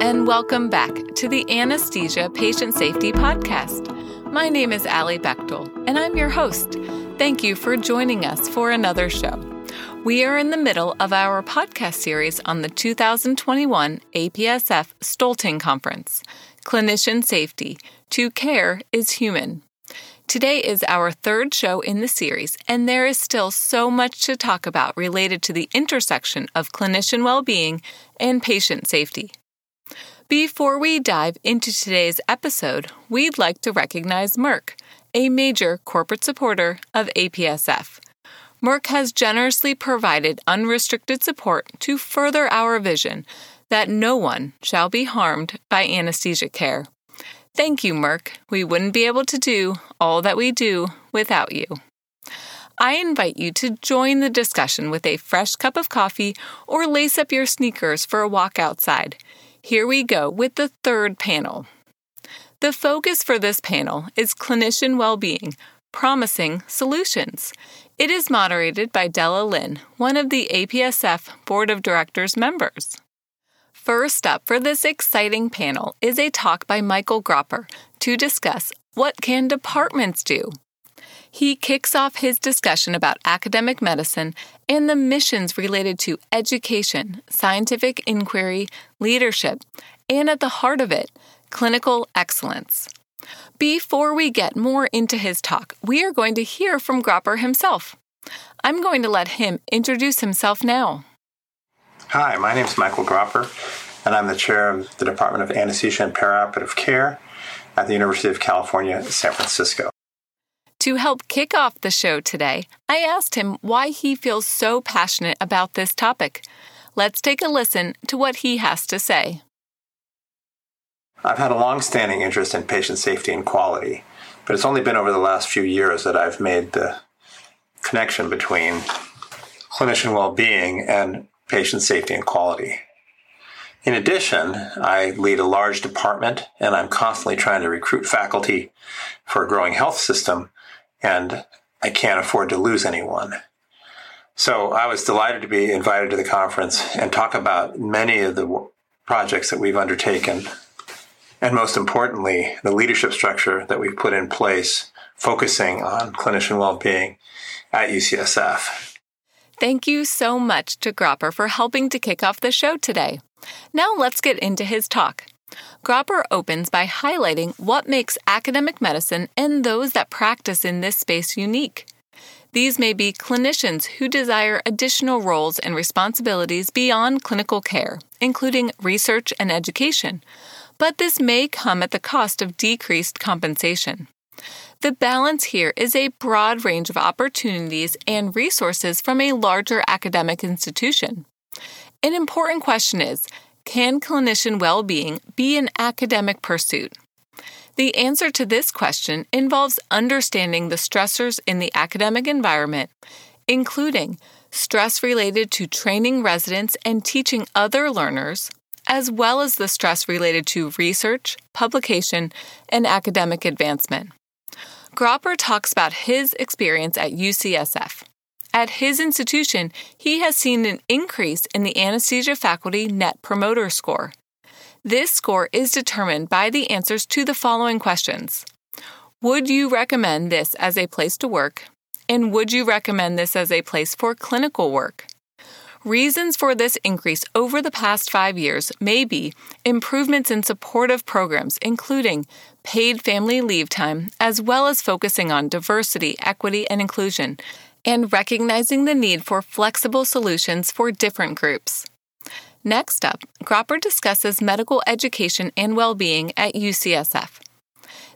And welcome back to the Anesthesia Patient Safety Podcast. My name is Allie Bechtel, and I'm your host. Thank you for joining us for another show. We are in the middle of our podcast series on the 2021 APSF Stoelting Conference Clinician Safety To Care is Human. Today is our third show in the series, and there is still so much to talk about related to the intersection of clinician well being and patient safety. Before we dive into today's episode, we'd like to recognize Merck, a major corporate supporter of APSF. Merck has generously provided unrestricted support to further our vision that no one shall be harmed by anesthesia care. Thank you, Merck. We wouldn't be able to do all that we do without you. I invite you to join the discussion with a fresh cup of coffee or lace up your sneakers for a walk outside. Here we go with the third panel. The focus for this panel is clinician well being, promising solutions. It is moderated by Della Lynn, one of the APSF Board of Directors members. First up for this exciting panel is a talk by Michael Gropper to discuss what can departments do he kicks off his discussion about academic medicine and the missions related to education, scientific inquiry, leadership, and at the heart of it, clinical excellence. Before we get more into his talk, we are going to hear from Gropper himself. I'm going to let him introduce himself now. Hi, my name is Michael Gropper, and I'm the chair of the Department of Anesthesia and Perioperative Care at the University of California, San Francisco. To help kick off the show today, I asked him why he feels so passionate about this topic. Let's take a listen to what he has to say. I've had a long standing interest in patient safety and quality, but it's only been over the last few years that I've made the connection between clinician well being and patient safety and quality. In addition, I lead a large department and I'm constantly trying to recruit faculty for a growing health system and I can't afford to lose anyone. So I was delighted to be invited to the conference and talk about many of the projects that we've undertaken, and most importantly, the leadership structure that we've put in place focusing on clinician well being at UCSF. Thank you so much to Gropper for helping to kick off the show today. Now let's get into his talk. Gropper opens by highlighting what makes academic medicine and those that practice in this space unique. These may be clinicians who desire additional roles and responsibilities beyond clinical care, including research and education, but this may come at the cost of decreased compensation. The balance here is a broad range of opportunities and resources from a larger academic institution. An important question is can clinician well being be an academic pursuit? The answer to this question involves understanding the stressors in the academic environment, including stress related to training residents and teaching other learners, as well as the stress related to research, publication, and academic advancement. Gropper talks about his experience at UCSF. At his institution, he has seen an increase in the anesthesia faculty Net Promoter Score. This score is determined by the answers to the following questions Would you recommend this as a place to work? And would you recommend this as a place for clinical work? Reasons for this increase over the past five years may be improvements in supportive programs, including paid family leave time, as well as focusing on diversity, equity, and inclusion, and recognizing the need for flexible solutions for different groups. Next up, Gropper discusses medical education and well being at UCSF.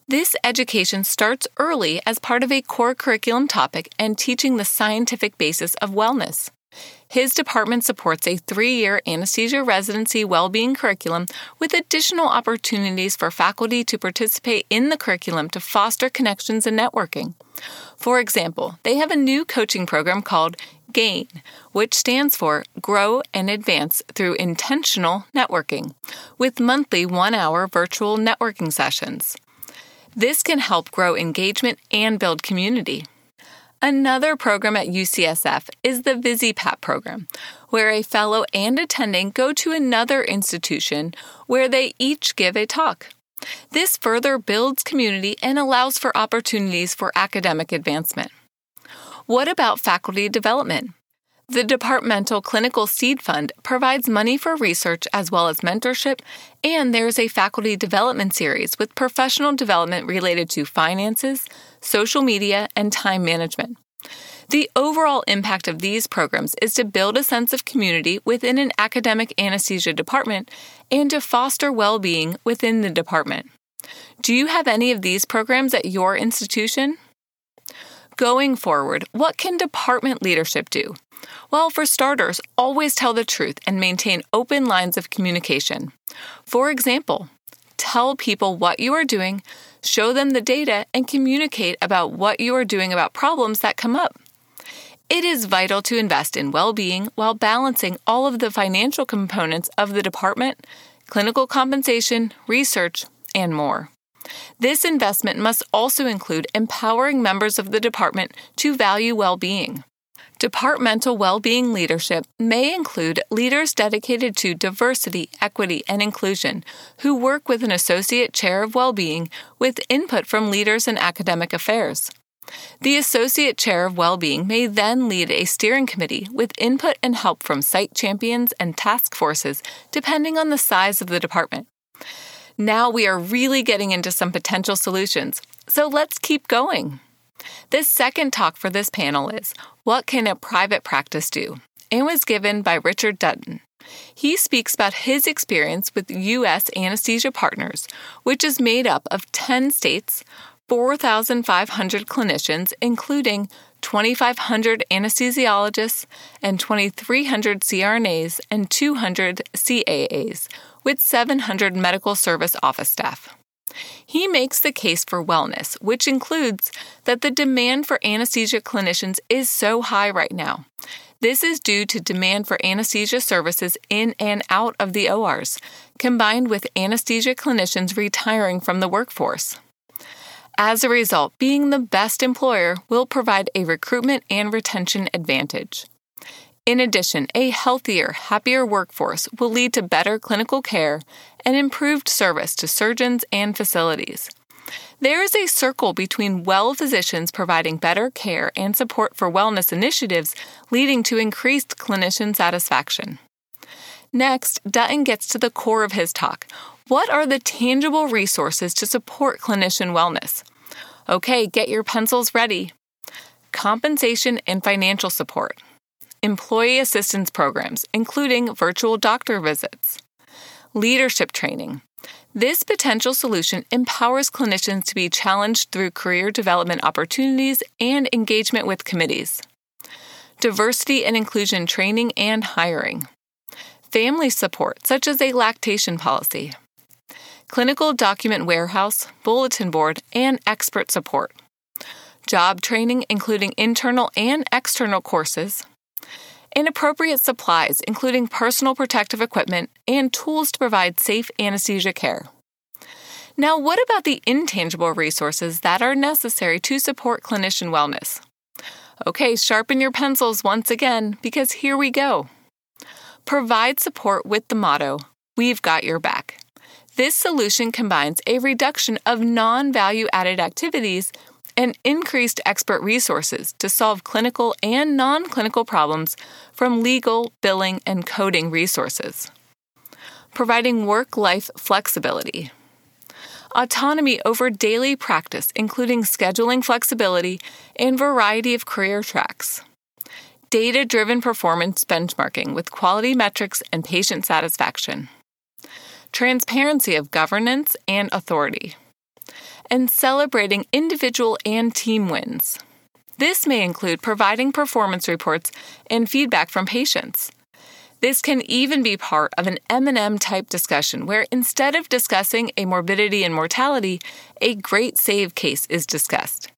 This education starts early as part of a core curriculum topic and teaching the scientific basis of wellness. His department supports a three year anesthesia residency well-being curriculum with additional opportunities for faculty to participate in the curriculum to foster connections and networking. For example, they have a new coaching program called GAIN, which stands for Grow and Advance Through Intentional Networking, with monthly one hour virtual networking sessions. This can help grow engagement and build community. Another program at UCSF is the VisiPAT program, where a fellow and attending go to another institution where they each give a talk. This further builds community and allows for opportunities for academic advancement. What about faculty development? The Departmental Clinical Seed Fund provides money for research as well as mentorship, and there is a faculty development series with professional development related to finances, social media, and time management. The overall impact of these programs is to build a sense of community within an academic anesthesia department and to foster well being within the department. Do you have any of these programs at your institution? Going forward, what can department leadership do? Well, for starters, always tell the truth and maintain open lines of communication. For example, tell people what you are doing, show them the data, and communicate about what you are doing about problems that come up. It is vital to invest in well being while balancing all of the financial components of the department, clinical compensation, research, and more. This investment must also include empowering members of the department to value well being. Departmental well-being leadership may include leaders dedicated to diversity, equity, and inclusion who work with an associate chair of well-being with input from leaders in academic affairs. The associate chair of well-being may then lead a steering committee with input and help from site champions and task forces depending on the size of the department. Now we are really getting into some potential solutions. So let's keep going. This second talk for this panel is What Can a Private Practice Do? and was given by Richard Dutton. He speaks about his experience with U.S. Anesthesia Partners, which is made up of 10 states, 4,500 clinicians, including 2,500 anesthesiologists and 2,300 CRNAs and 200 CAAs, with 700 medical service office staff. He makes the case for wellness, which includes that the demand for anesthesia clinicians is so high right now. This is due to demand for anesthesia services in and out of the ORs, combined with anesthesia clinicians retiring from the workforce. As a result, being the best employer will provide a recruitment and retention advantage. In addition, a healthier, happier workforce will lead to better clinical care and improved service to surgeons and facilities. There is a circle between well physicians providing better care and support for wellness initiatives, leading to increased clinician satisfaction. Next, Dutton gets to the core of his talk. What are the tangible resources to support clinician wellness? Okay, get your pencils ready. Compensation and financial support employee assistance programs, including virtual doctor visits, leadership training. This potential solution empowers clinicians to be challenged through career development opportunities and engagement with committees. Diversity and inclusion training and hiring. Family support, such as a lactation policy. Clinical document warehouse, bulletin board, and expert support. Job training, including internal and external courses inappropriate supplies, including personal protective equipment and tools to provide safe anesthesia care. Now, what about the intangible resources that are necessary to support clinician wellness? Okay, sharpen your pencils once again because here we go. Provide support with the motto, We've got your back. This solution combines a reduction of non value added activities and increased expert resources to solve clinical and non clinical problems from legal, billing, and coding resources. Providing work life flexibility. Autonomy over daily practice, including scheduling flexibility and variety of career tracks. Data driven performance benchmarking with quality metrics and patient satisfaction. Transparency of governance and authority and celebrating individual and team wins. This may include providing performance reports and feedback from patients. This can even be part of an M&M type discussion where instead of discussing a morbidity and mortality, a great save case is discussed.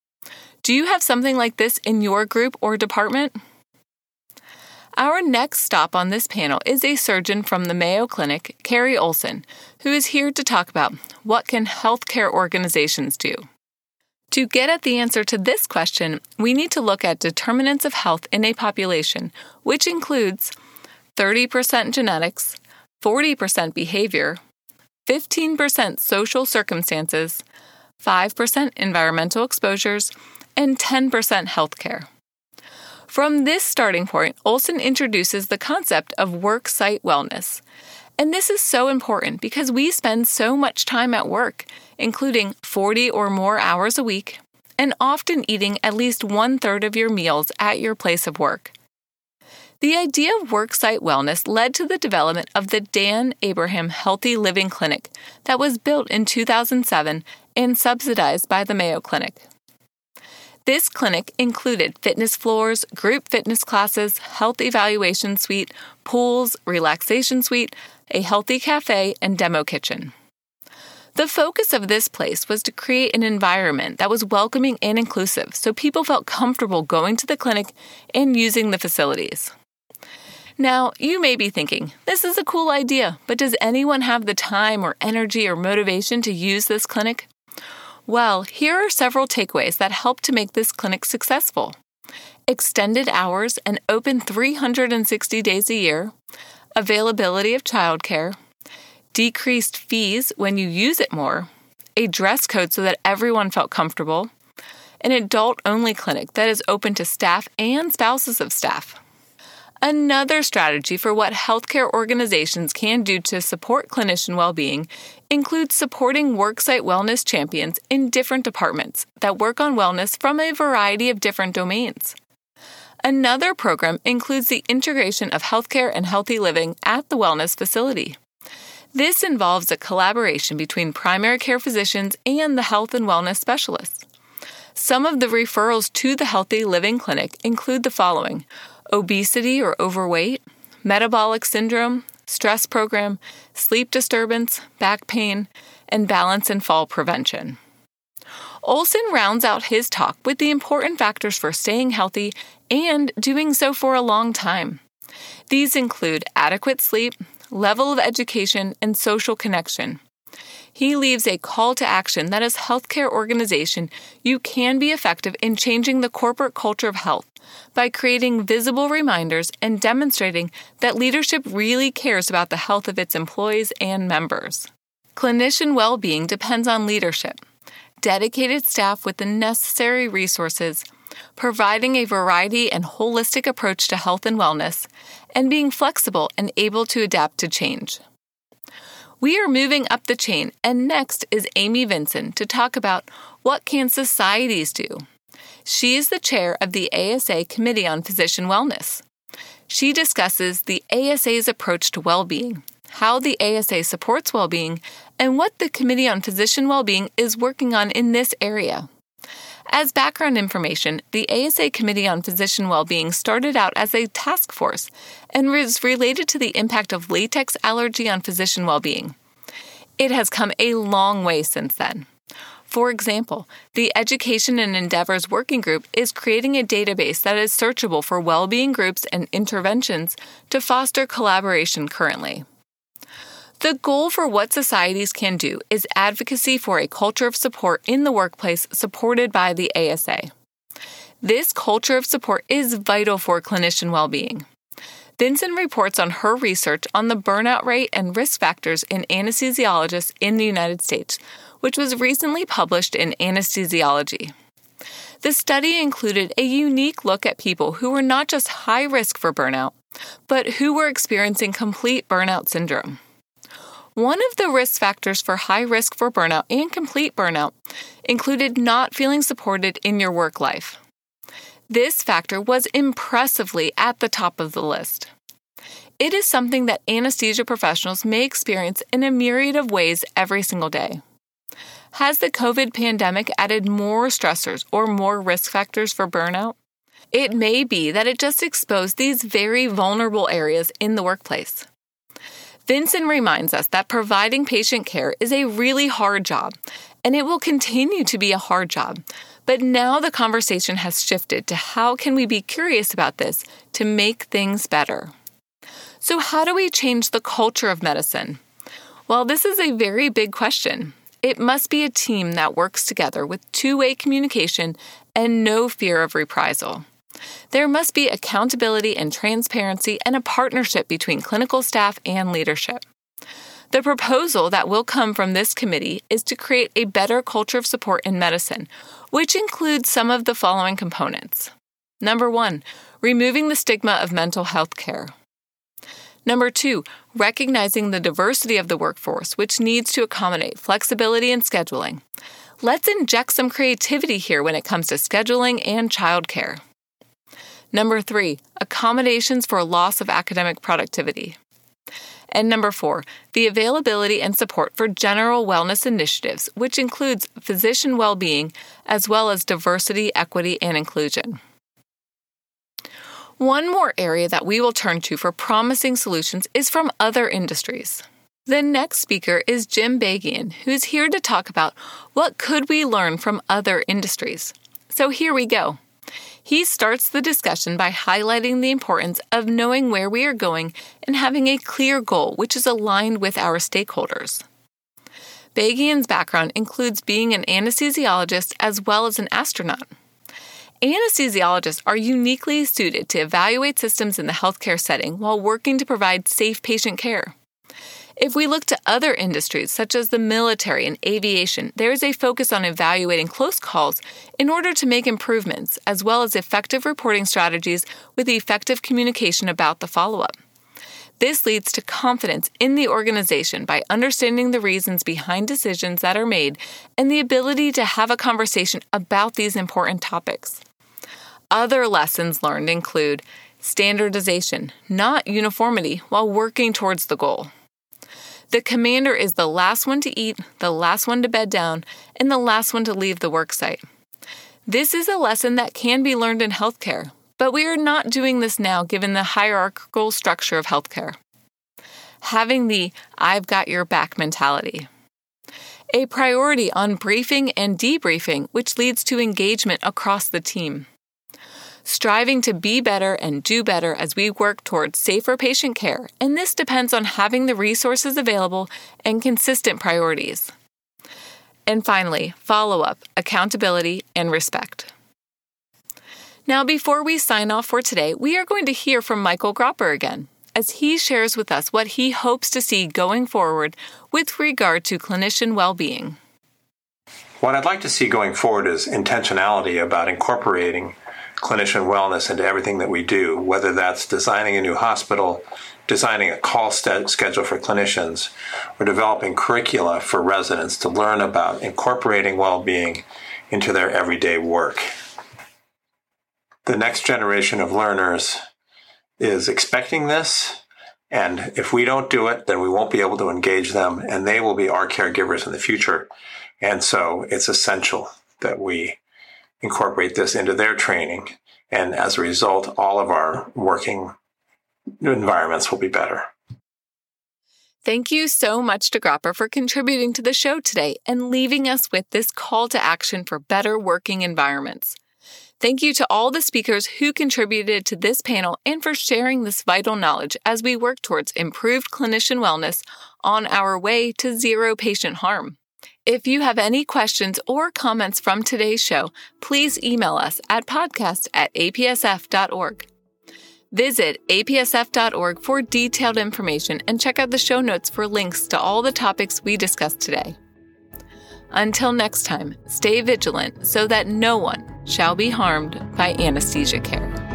Do you have something like this in your group or department? Our next stop on this panel is a surgeon from the Mayo Clinic, Kerry Olsen, who is here to talk about what can healthcare organizations do. To get at the answer to this question, we need to look at determinants of health in a population, which includes 30% genetics, 40% behavior, 15% social circumstances, 5% environmental exposures, and 10% healthcare. From this starting point, Olsen introduces the concept of work site wellness. And this is so important because we spend so much time at work, including 40 or more hours a week, and often eating at least one third of your meals at your place of work. The idea of worksite wellness led to the development of the Dan Abraham Healthy Living Clinic that was built in 2007 and subsidized by the Mayo Clinic. This clinic included fitness floors, group fitness classes, health evaluation suite, pools, relaxation suite, a healthy cafe, and demo kitchen. The focus of this place was to create an environment that was welcoming and inclusive so people felt comfortable going to the clinic and using the facilities. Now, you may be thinking, this is a cool idea, but does anyone have the time or energy or motivation to use this clinic? Well, here are several takeaways that help to make this clinic successful. Extended hours and open 360 days a year, availability of childcare, decreased fees when you use it more, a dress code so that everyone felt comfortable, an adult only clinic that is open to staff and spouses of staff. Another strategy for what healthcare organizations can do to support clinician well being includes supporting worksite wellness champions in different departments that work on wellness from a variety of different domains. Another program includes the integration of healthcare and healthy living at the wellness facility. This involves a collaboration between primary care physicians and the health and wellness specialists. Some of the referrals to the Healthy Living Clinic include the following obesity or overweight, metabolic syndrome, stress program, sleep disturbance, back pain, and balance and fall prevention. Olsen rounds out his talk with the important factors for staying healthy and doing so for a long time. These include adequate sleep, level of education, and social connection. He leaves a call to action that as healthcare organization, you can be effective in changing the corporate culture of health by creating visible reminders and demonstrating that leadership really cares about the health of its employees and members. Clinician well being depends on leadership, dedicated staff with the necessary resources, providing a variety and holistic approach to health and wellness, and being flexible and able to adapt to change. We are moving up the chain, and next is Amy Vinson to talk about what can societies do she is the chair of the ASA Committee on Physician Wellness. She discusses the ASA's approach to well being, how the ASA supports well being, and what the Committee on Physician Wellbeing is working on in this area. As background information, the ASA Committee on Physician Wellbeing started out as a task force and was related to the impact of latex allergy on physician well-being. It has come a long way since then. For example, the Education and Endeavors Working Group is creating a database that is searchable for well-being groups and interventions to foster collaboration currently. The goal for what societies can do is advocacy for a culture of support in the workplace supported by the ASA. This culture of support is vital for clinician well being. Vinson reports on her research on the burnout rate and risk factors in anesthesiologists in the United States, which was recently published in Anesthesiology. The study included a unique look at people who were not just high risk for burnout, but who were experiencing complete burnout syndrome. One of the risk factors for high risk for burnout and complete burnout included not feeling supported in your work life. This factor was impressively at the top of the list. It is something that anesthesia professionals may experience in a myriad of ways every single day. Has the COVID pandemic added more stressors or more risk factors for burnout? It may be that it just exposed these very vulnerable areas in the workplace. Vinson reminds us that providing patient care is a really hard job, and it will continue to be a hard job. But now the conversation has shifted to how can we be curious about this to make things better? So, how do we change the culture of medicine? Well, this is a very big question. It must be a team that works together with two way communication and no fear of reprisal. There must be accountability and transparency and a partnership between clinical staff and leadership. The proposal that will come from this committee is to create a better culture of support in medicine, which includes some of the following components. Number one, removing the stigma of mental health care. Number two, recognizing the diversity of the workforce, which needs to accommodate flexibility in scheduling. Let's inject some creativity here when it comes to scheduling and childcare. Number three, accommodations for loss of academic productivity. And number four, the availability and support for general wellness initiatives, which includes physician well being as well as diversity, equity, and inclusion. One more area that we will turn to for promising solutions is from other industries. The next speaker is Jim Bagian, who's here to talk about what could we learn from other industries. So here we go. He starts the discussion by highlighting the importance of knowing where we are going and having a clear goal which is aligned with our stakeholders. Bagian's background includes being an anesthesiologist as well as an astronaut. Anesthesiologists are uniquely suited to evaluate systems in the healthcare setting while working to provide safe patient care. If we look to other industries, such as the military and aviation, there is a focus on evaluating close calls in order to make improvements, as well as effective reporting strategies with effective communication about the follow up. This leads to confidence in the organization by understanding the reasons behind decisions that are made and the ability to have a conversation about these important topics. Other lessons learned include standardization, not uniformity, while working towards the goal. The commander is the last one to eat, the last one to bed down, and the last one to leave the worksite. This is a lesson that can be learned in healthcare, but we are not doing this now given the hierarchical structure of healthcare. Having the I've got your back mentality. A priority on briefing and debriefing, which leads to engagement across the team striving to be better and do better as we work towards safer patient care, and this depends on having the resources available and consistent priorities. And finally, follow up, accountability, and respect. Now, before we sign off for today, we are going to hear from Michael Gropper again as he shares with us what he hopes to see going forward with regard to clinician well being. What I'd like to see going forward is intentionality about incorporating clinician wellness into everything that we do, whether that's designing a new hospital, designing a call st- schedule for clinicians, or developing curricula for residents to learn about incorporating well being into their everyday work. The next generation of learners is expecting this, and if we don't do it, then we won't be able to engage them, and they will be our caregivers in the future. And so it's essential that we incorporate this into their training. And as a result, all of our working environments will be better. Thank you so much to Gropper for contributing to the show today and leaving us with this call to action for better working environments. Thank you to all the speakers who contributed to this panel and for sharing this vital knowledge as we work towards improved clinician wellness on our way to zero patient harm. If you have any questions or comments from today's show, please email us at podcast at apsf.org. Visit apsf.org for detailed information and check out the show notes for links to all the topics we discussed today. Until next time, stay vigilant so that no one shall be harmed by anesthesia care.